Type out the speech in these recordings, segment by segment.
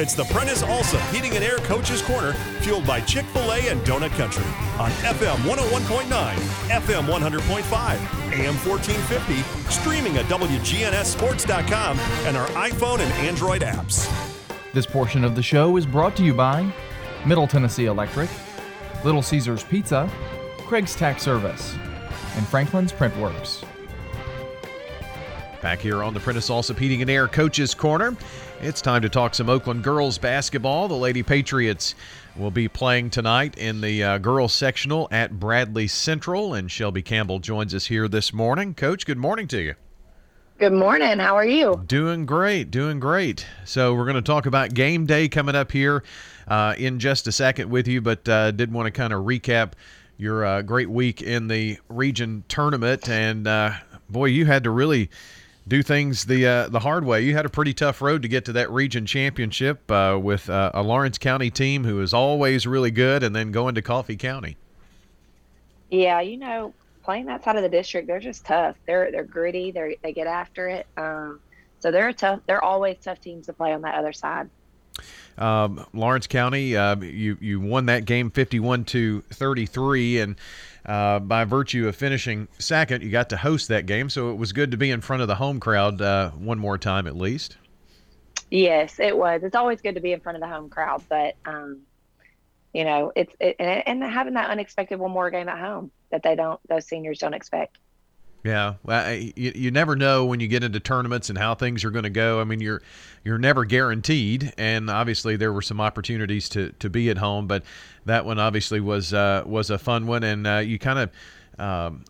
It's the Prentice Allsup Heating and Air Coaches Corner, fueled by Chick fil A and Donut Country on FM 101.9, FM 100.5, AM 1450, streaming at WGNSSports.com, and our iPhone and Android apps. This portion of the show is brought to you by Middle Tennessee Electric, Little Caesars Pizza, Craig's Tax Service, and Franklin's Printworks. Back here on the Prentice Allsup Heating and Air Coaches Corner, it's time to talk some Oakland girls basketball. The Lady Patriots will be playing tonight in the uh, girls sectional at Bradley Central, and Shelby Campbell joins us here this morning. Coach, good morning to you. Good morning. How are you? Doing great, doing great. So we're going to talk about game day coming up here uh, in just a second with you, but uh, did want to kind of recap your uh, great week in the region tournament, and uh, boy, you had to really do things the uh, the hard way. You had a pretty tough road to get to that region championship uh, with uh, a Lawrence County team who is always really good, and then going to Coffee County. Yeah, you know, playing that side of the district, they're just tough. They're they're gritty. They they get after it. Um, so they're tough. They're always tough teams to play on that other side. Um, Lawrence County, uh, you you won that game 51 to 33, and uh, by virtue of finishing second, you got to host that game, so it was good to be in front of the home crowd uh, one more time at least. Yes, it was. It's always good to be in front of the home crowd, but um, you know, it's it, and, and having that unexpected one more game at home that they don't, those seniors don't expect. Yeah, well, you, you never know when you get into tournaments and how things are going to go. I mean, you're you're never guaranteed, and obviously there were some opportunities to, to be at home, but that one obviously was uh, was a fun one, and uh, you kind of. Um,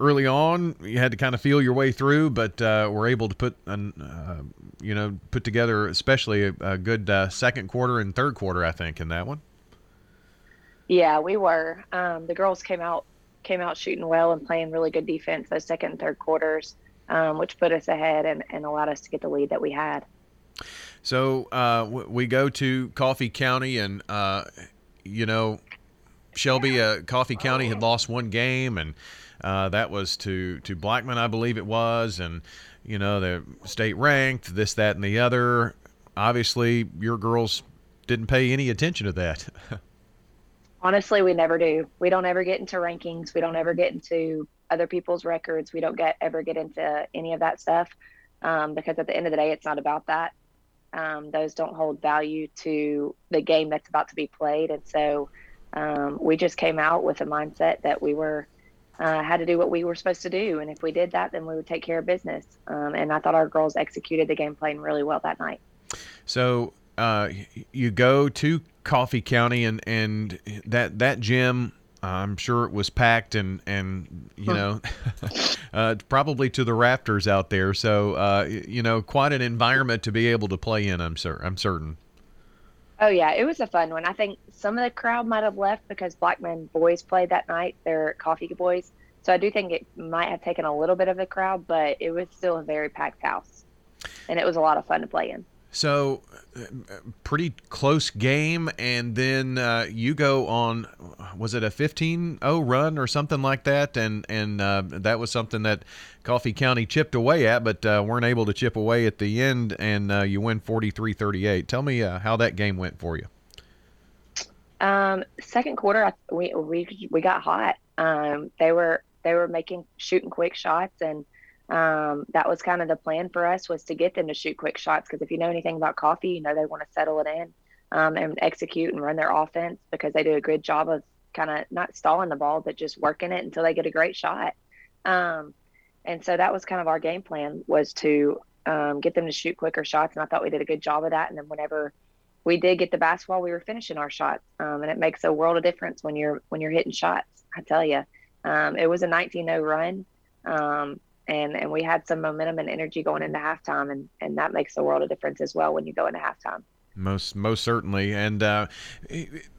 early on, you had to kind of feel your way through, but uh, were able to put, an, uh, you know, put together, especially a, a good uh, second quarter and third quarter. I think in that one. Yeah, we were. Um, the girls came out came out shooting well and playing really good defense those second and third quarters, um, which put us ahead and, and allowed us to get the lead that we had. So uh, we go to Coffee County, and uh, you know, Shelby, uh, Coffee County had lost one game, and uh, that was to to Blackman, I believe it was, and you know, the state ranked this, that, and the other. Obviously, your girls didn't pay any attention to that. honestly we never do. We don't ever get into rankings. We don't ever get into other people's records. We don't get ever get into any of that stuff um, because at the end of the day it's not about that. Um, those don't hold value to the game that's about to be played. And so um, we just came out with a mindset that we were uh, had to do what we were supposed to do. And if we did that then we would take care of business. Um, and i thought our girls executed the game plan really well that night. So uh, you go to Coffee County, and and that that gym. I'm sure it was packed and and you know uh, probably to the rafters out there. So uh, you know quite an environment to be able to play in. I'm sure. I'm certain. Oh yeah, it was a fun one. I think some of the crowd might have left because Blackman boys played that night. They're Coffee boys, so I do think it might have taken a little bit of the crowd, but it was still a very packed house, and it was a lot of fun to play in. So, pretty close game, and then uh, you go on. Was it a 15-0 run or something like that? And and uh, that was something that Coffee County chipped away at, but uh, weren't able to chip away at the end, and uh, you win 43-38. Tell me uh, how that game went for you. Um, second quarter, we we we got hot. Um, they were they were making shooting quick shots and um, that was kind of the plan for us was to get them to shoot quick shots because if you know anything about coffee you know they want to settle it in um, and execute and run their offense because they do a good job of kind of not stalling the ball but just working it until they get a great shot. Um, and so that was kind of our game plan was to um, get them to shoot quicker shots and i thought we did a good job of that. And then whenever we did get the basketball we were finishing our shots um, and it makes a world of difference when you're when you're hitting shots i tell you um, it was a 19-0 run um, and and we had some momentum and energy going into halftime, and and that makes a world of difference as well when you go into halftime. Most most certainly, and uh,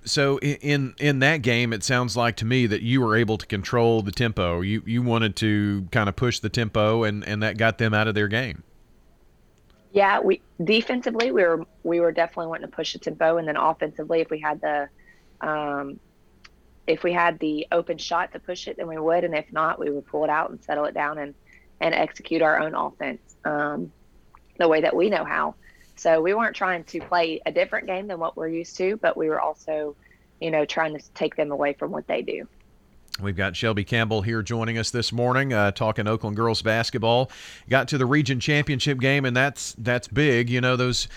so in in that game, it sounds like to me that you were able to control the tempo. You you wanted to kind of push the tempo, and and that got them out of their game. Yeah, we defensively we were we were definitely wanting to push the tempo, and then offensively, if we had the um, if we had the open shot to push it, then we would, and if not, we would pull it out and settle it down and and execute our own offense um, the way that we know how. So we weren't trying to play a different game than what we're used to, but we were also, you know, trying to take them away from what they do. We've got Shelby Campbell here joining us this morning, uh, talking Oakland girls basketball. Got to the region championship game, and that's that's big. You know those.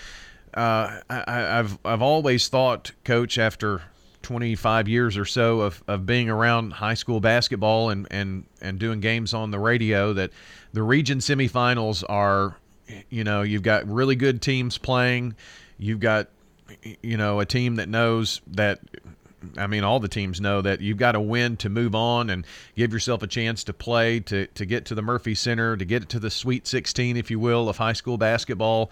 Uh, I, have I've always thought, Coach, after 25 years or so of, of being around high school basketball and, and, and doing games on the radio, that the region semifinals are, you know, you've got really good teams playing. You've got, you know, a team that knows that I mean, all the teams know that you've got to win to move on and give yourself a chance to play, to, to get to the Murphy Center, to get to the Sweet 16, if you will, of high school basketball.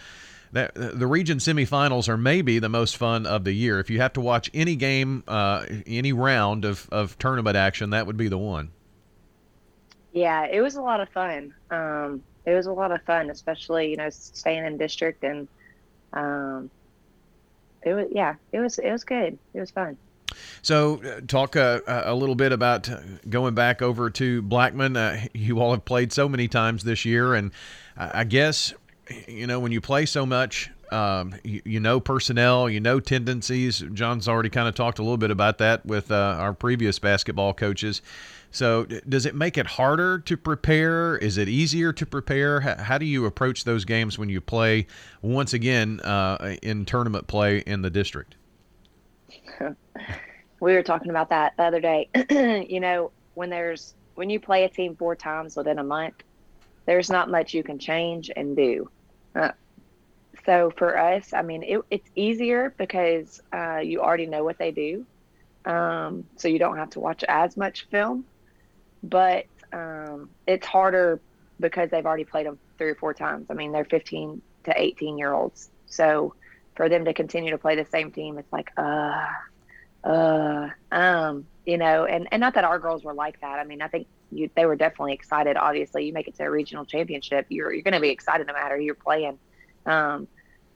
The region semifinals are maybe the most fun of the year. If you have to watch any game, uh, any round of, of tournament action, that would be the one. Yeah, it was a lot of fun. Um, it was a lot of fun, especially you know staying in district and um, it was yeah, it was it was good. It was fun. So, uh, talk uh, a little bit about going back over to Blackman. Uh, you all have played so many times this year, and I guess you know when you play so much, um, you, you, know personnel, you know tendencies. John's already kind of talked a little bit about that with uh, our previous basketball coaches. So, does it make it harder to prepare? Is it easier to prepare? How, how do you approach those games when you play once again uh, in tournament play in the district? we were talking about that the other day. you know, when there's when you play a team four times within a month, there's not much you can change and do. Uh, so for us, I mean, it, it's easier because uh, you already know what they do, um, so you don't have to watch as much film. But um, it's harder because they've already played them three or four times. I mean, they're 15 to 18 year olds, so for them to continue to play the same team, it's like, uh, uh, um, you know, and, and not that our girls were like that. I mean, I think you, they were definitely excited. Obviously, you make it to a regional championship, you're you're going to be excited no matter who you're playing. Um,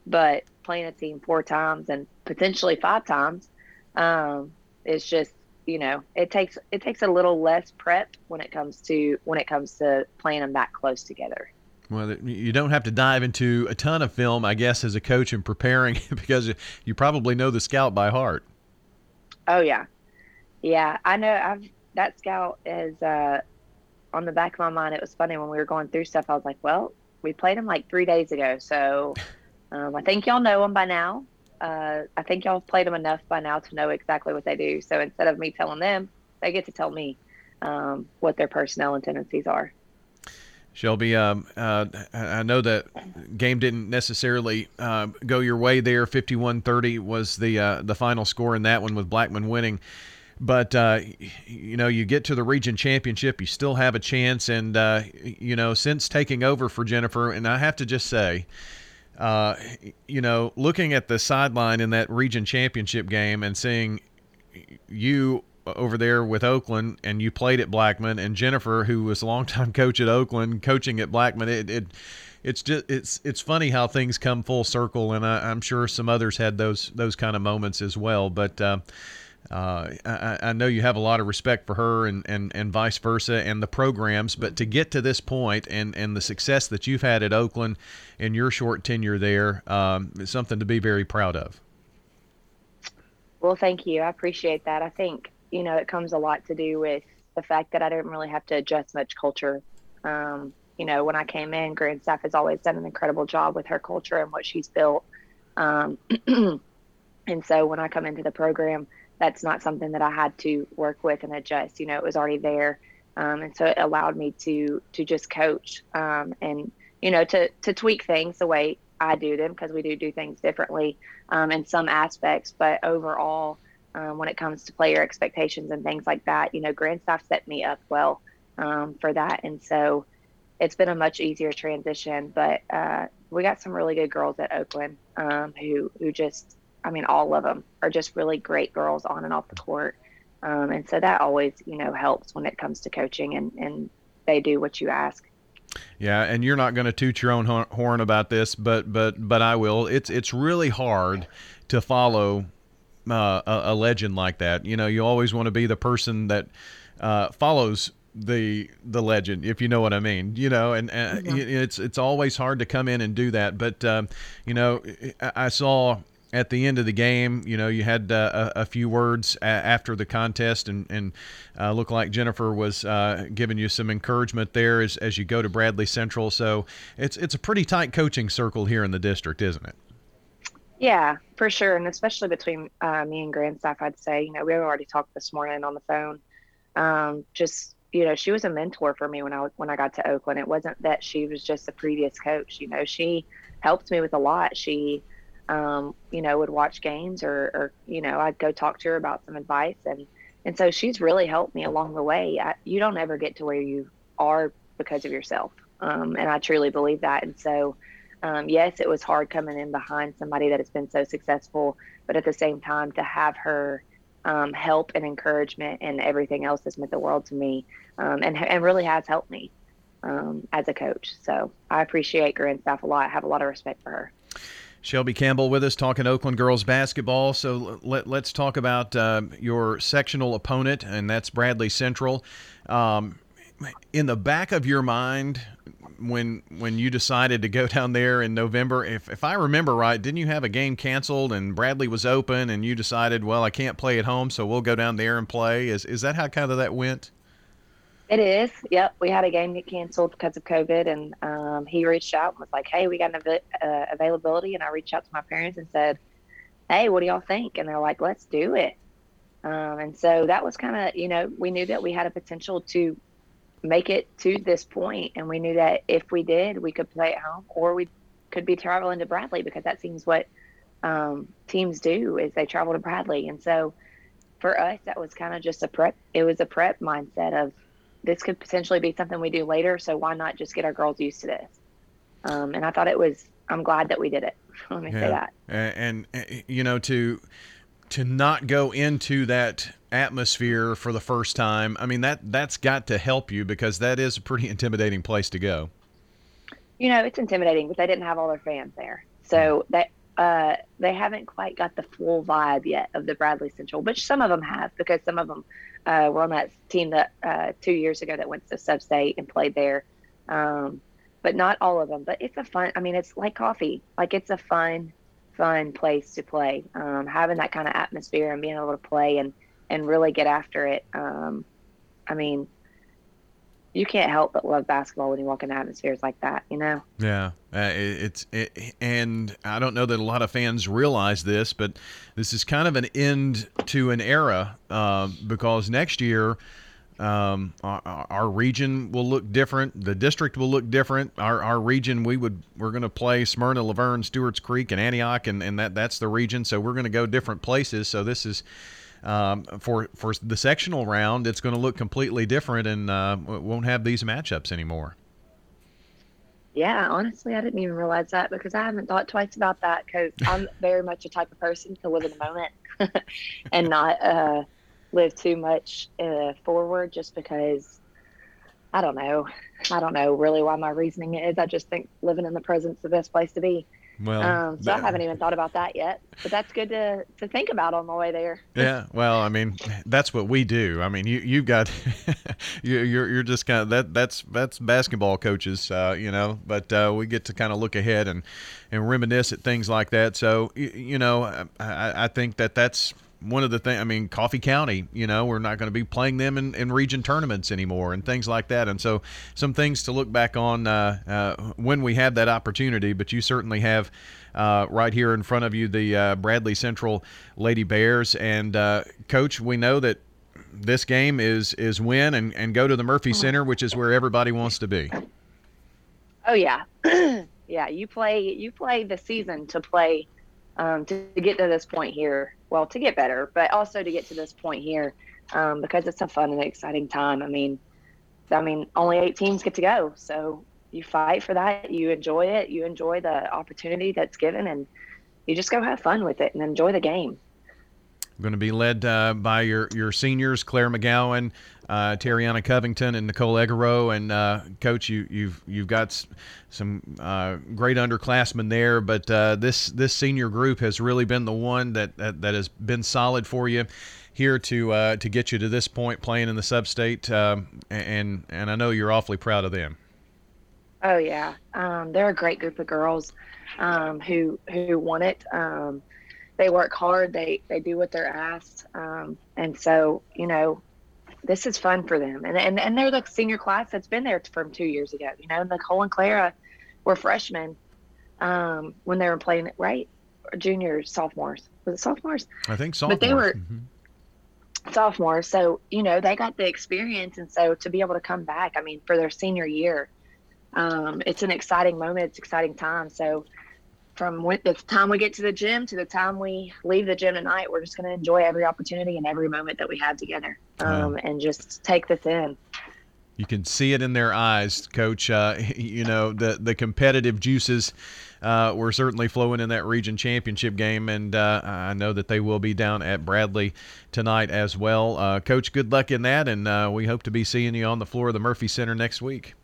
but playing a team four times and potentially five times, um, is just you know it takes it takes a little less prep when it comes to when it comes to playing them that close together. Well, you don't have to dive into a ton of film, I guess, as a coach and preparing because you probably know the scout by heart. Oh yeah, yeah. I know. I've that scout is uh, on the back of my mind. It was funny when we were going through stuff. I was like, well, we played him like three days ago, so um, I think y'all know him by now. Uh, I think y'all have played them enough by now to know exactly what they do. So instead of me telling them, they get to tell me um, what their personnel and tendencies are. Shelby, um, uh, I know that game didn't necessarily uh, go your way there. 51-30 was the uh, the final score in that one with Blackman winning. But uh, you know, you get to the region championship, you still have a chance. And uh, you know, since taking over for Jennifer, and I have to just say, uh, you know, looking at the sideline in that region championship game and seeing you over there with Oakland, and you played at Blackman, and Jennifer, who was a longtime coach at Oakland, coaching at Blackman. It, it it's just it's it's funny how things come full circle, and I, am sure some others had those those kind of moments as well. But uh, I, I, know you have a lot of respect for her, and, and and vice versa, and the programs. But to get to this point, and and the success that you've had at Oakland in your short tenure there, um, is something to be very proud of. Well, thank you. I appreciate that. I think you know, it comes a lot to do with the fact that I didn't really have to adjust much culture. Um, you know, when I came in, Grandstaff has always done an incredible job with her culture and what she's built. Um, and so when I come into the program, that's not something that I had to work with and adjust. You know, it was already there, um, and so it allowed me to to just coach um, and you know to to tweak things the way I do them because we do do things differently um, in some aspects, but overall um, when it comes to player expectations and things like that. You know, Grandstaff set me up well um, for that, and so it's been a much easier transition. But uh, we got some really good girls at Oakland um, who who just, I mean, all of them are just really great girls on and off the court, um, and so that always you know helps when it comes to coaching and and they do what you ask. Yeah, and you're not going to toot your own horn about this, but but but I will. It's it's really hard to follow uh, a, a, legend like that. You know, you always want to be the person that uh, follows the the legend, if you know what I mean. You know, and, and yeah. it's it's always hard to come in and do that. But um, you know, I saw at the end of the game, you know, you had uh, a, a, few words a- after the contest, and and uh, looked like Jennifer was uh, giving you some encouragement there as as you go to Bradley Central. So it's it's a pretty tight coaching circle here in the district, isn't it? Yeah, for sure, and especially between uh, me and Grandstaff, I'd say. You know, we already talked this morning on the phone. Um, just you know, she was a mentor for me when I when I got to Oakland. It wasn't that she was just a previous coach. You know, she helped me with a lot. She um, you know, would watch games or, or, you know, I'd go talk to her about some advice. And, and so she's really helped me along the way. I, you don't ever get to where you are because of yourself. Um, and I truly believe that. And so, um, yes, it was hard coming in behind somebody that has been so successful, but at the same time, to have her um, help and encouragement and everything else has meant the world to me um, and, and really has helped me um, as a coach. So I appreciate Grandstaff a lot. I have a lot of respect for her. Shelby Campbell with us talking Oakland girls basketball. So let, us talk about uh, your sectional opponent, and that's Bradley Central. Um, in the back of your mind, when when you decided to go down there in November, if, if I remember right, didn't you have a game canceled and Bradley was open, and you decided, well, I can't play at home, so we'll go down there and play? Is is that how kind of that went? It is. Yep. We had a game get canceled because of COVID, and um, he reached out and was like, "Hey, we got an av- uh, availability." And I reached out to my parents and said, "Hey, what do y'all think?" And they're like, "Let's do it." Um, and so that was kind of, you know, we knew that we had a potential to make it to this point, and we knew that if we did, we could play at home, or we could be traveling to Bradley because that seems what um, teams do is they travel to Bradley. And so for us, that was kind of just a prep. It was a prep mindset of this could potentially be something we do later. So why not just get our girls used to this? Um, and I thought it was. I'm glad that we did it. Let me yeah. say that. And, and you know to to not go into that atmosphere for the first time. I mean that that's got to help you because that is a pretty intimidating place to go. You know, it's intimidating, but they didn't have all their fans there, so that uh, they haven't quite got the full vibe yet of the Bradley Central, which some of them have because some of them uh, were on that team that uh, two years ago that went to sub state and played there. Um, but not all of them. But it's a fun. I mean, it's like coffee. Like it's a fun, fun place to play. Um, having that kind of atmosphere and being able to play and and really get after it. Um, I mean, you can't help but love basketball when you walk in atmospheres like that, you know? Yeah. Uh, it, it's, it, and I don't know that a lot of fans realize this, but this is kind of an end to an era uh, because next year, um, our, our, region will look different. The district will look different. Our, our region, we would we're going to play Smyrna, La Vergne, Stewart's Creek, and Antioch, and, and that that's the region. So we're going to go different places. So this is um, for for the sectional round, it's going to look completely different, and uh, won't have these matchups anymore. Yeah, honestly, I didn't even realize that because I haven't thought twice about that because I'm very much a type of person to live in the moment and not uh, live too much uh, forward just because I don't know. I don't know really why my reasoning is. I just think living in the present's the best place to be. Well, um, so that, I haven't even thought about that yet, but that's good to, to think about on the way there. Yeah, well, I mean, that's what we do. I mean, you you've got you, you're you're just kind of that that's that's basketball coaches, uh, you know. But uh, we get to kind of look ahead and and reminisce at things like that. So you, you know, I, I think that that's one of the things, I mean, Coffee County, you know, we're not going to be playing them in, in region tournaments anymore and things like that. And so, some things to look back on uh, uh, when we have that opportunity. But you certainly have uh, right here in front of you the uh, Bradley Central Lady Bears. And, uh, Coach, we know that this game is, is win and, and go to the Murphy Center, which is where everybody wants to be. Oh, yeah. yeah. You play, you play the season to play um, to, to, get to this point here. Well, to get better, but also to get to this point here um, because it's a fun and exciting time. I mean, I mean, only eight teams get to go, so you fight for that. You enjoy it. You enjoy the opportunity that's given, and you just go have fun with it and enjoy the game. Going to be led uh, by your, your seniors, Claire McGowan, uh, Covington, and Nicole Egaro. And uh, coach, you, you've you've got some uh, great underclassmen there, but uh, this this senior group has really been the one that, that, that has been solid for you here to uh, to get you to this point playing in the sub-state, um, and and I know you're awfully proud of them. Oh yeah, um, they're a great group of girls um, who who want it. Um, they work hard. They they do what they're asked, um, and so you know, this is fun for them. And and and they're the senior class that's been there from two years ago. You know, Nicole and Clara were freshmen um, when they were playing it, right? Or juniors, sophomores. Was it sophomores? I think sophomores. But they were. Mm-hmm sophomores. So, you know, they got the experience. And so to be able to come back, I mean, for their senior year, um, it's an exciting moment. It's exciting time. So from when, the time we get to the gym to the time we leave the gym tonight, we're just going to enjoy every opportunity and every moment that we have together um, and just take this in. You can see it in their eyes, Coach. Uh, you know the the competitive juices uh, were certainly flowing in that region championship game, and uh, I know that they will be down at Bradley tonight as well. Uh, Coach, good luck in that, and uh, we hope to be seeing you on the floor of the Murphy Center next week.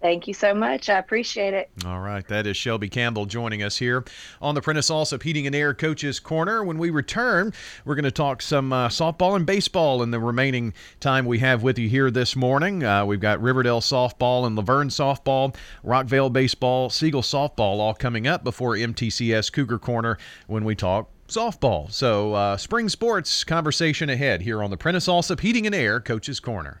Thank you so much. I appreciate it. All right. That is Shelby Campbell joining us here on the Prentice Allsup Heating and Air Coaches Corner. When we return, we're going to talk some uh, softball and baseball in the remaining time we have with you here this morning. Uh, we've got Riverdale softball and La Vergne softball, Rockvale baseball, Siegel softball all coming up before MTCS Cougar Corner when we talk softball. So, uh, spring sports conversation ahead here on the Prentice Allsup Heating and Air Coaches Corner.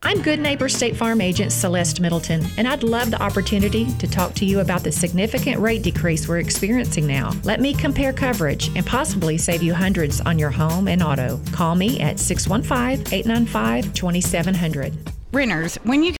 I'm Good Neighbor State Farm Agent Celeste Middleton, and I'd love the opportunity to talk to you about the significant rate decrease we're experiencing now. Let me compare coverage and possibly save you hundreds on your home and auto. Call me at 615 895 2700. Renters, when you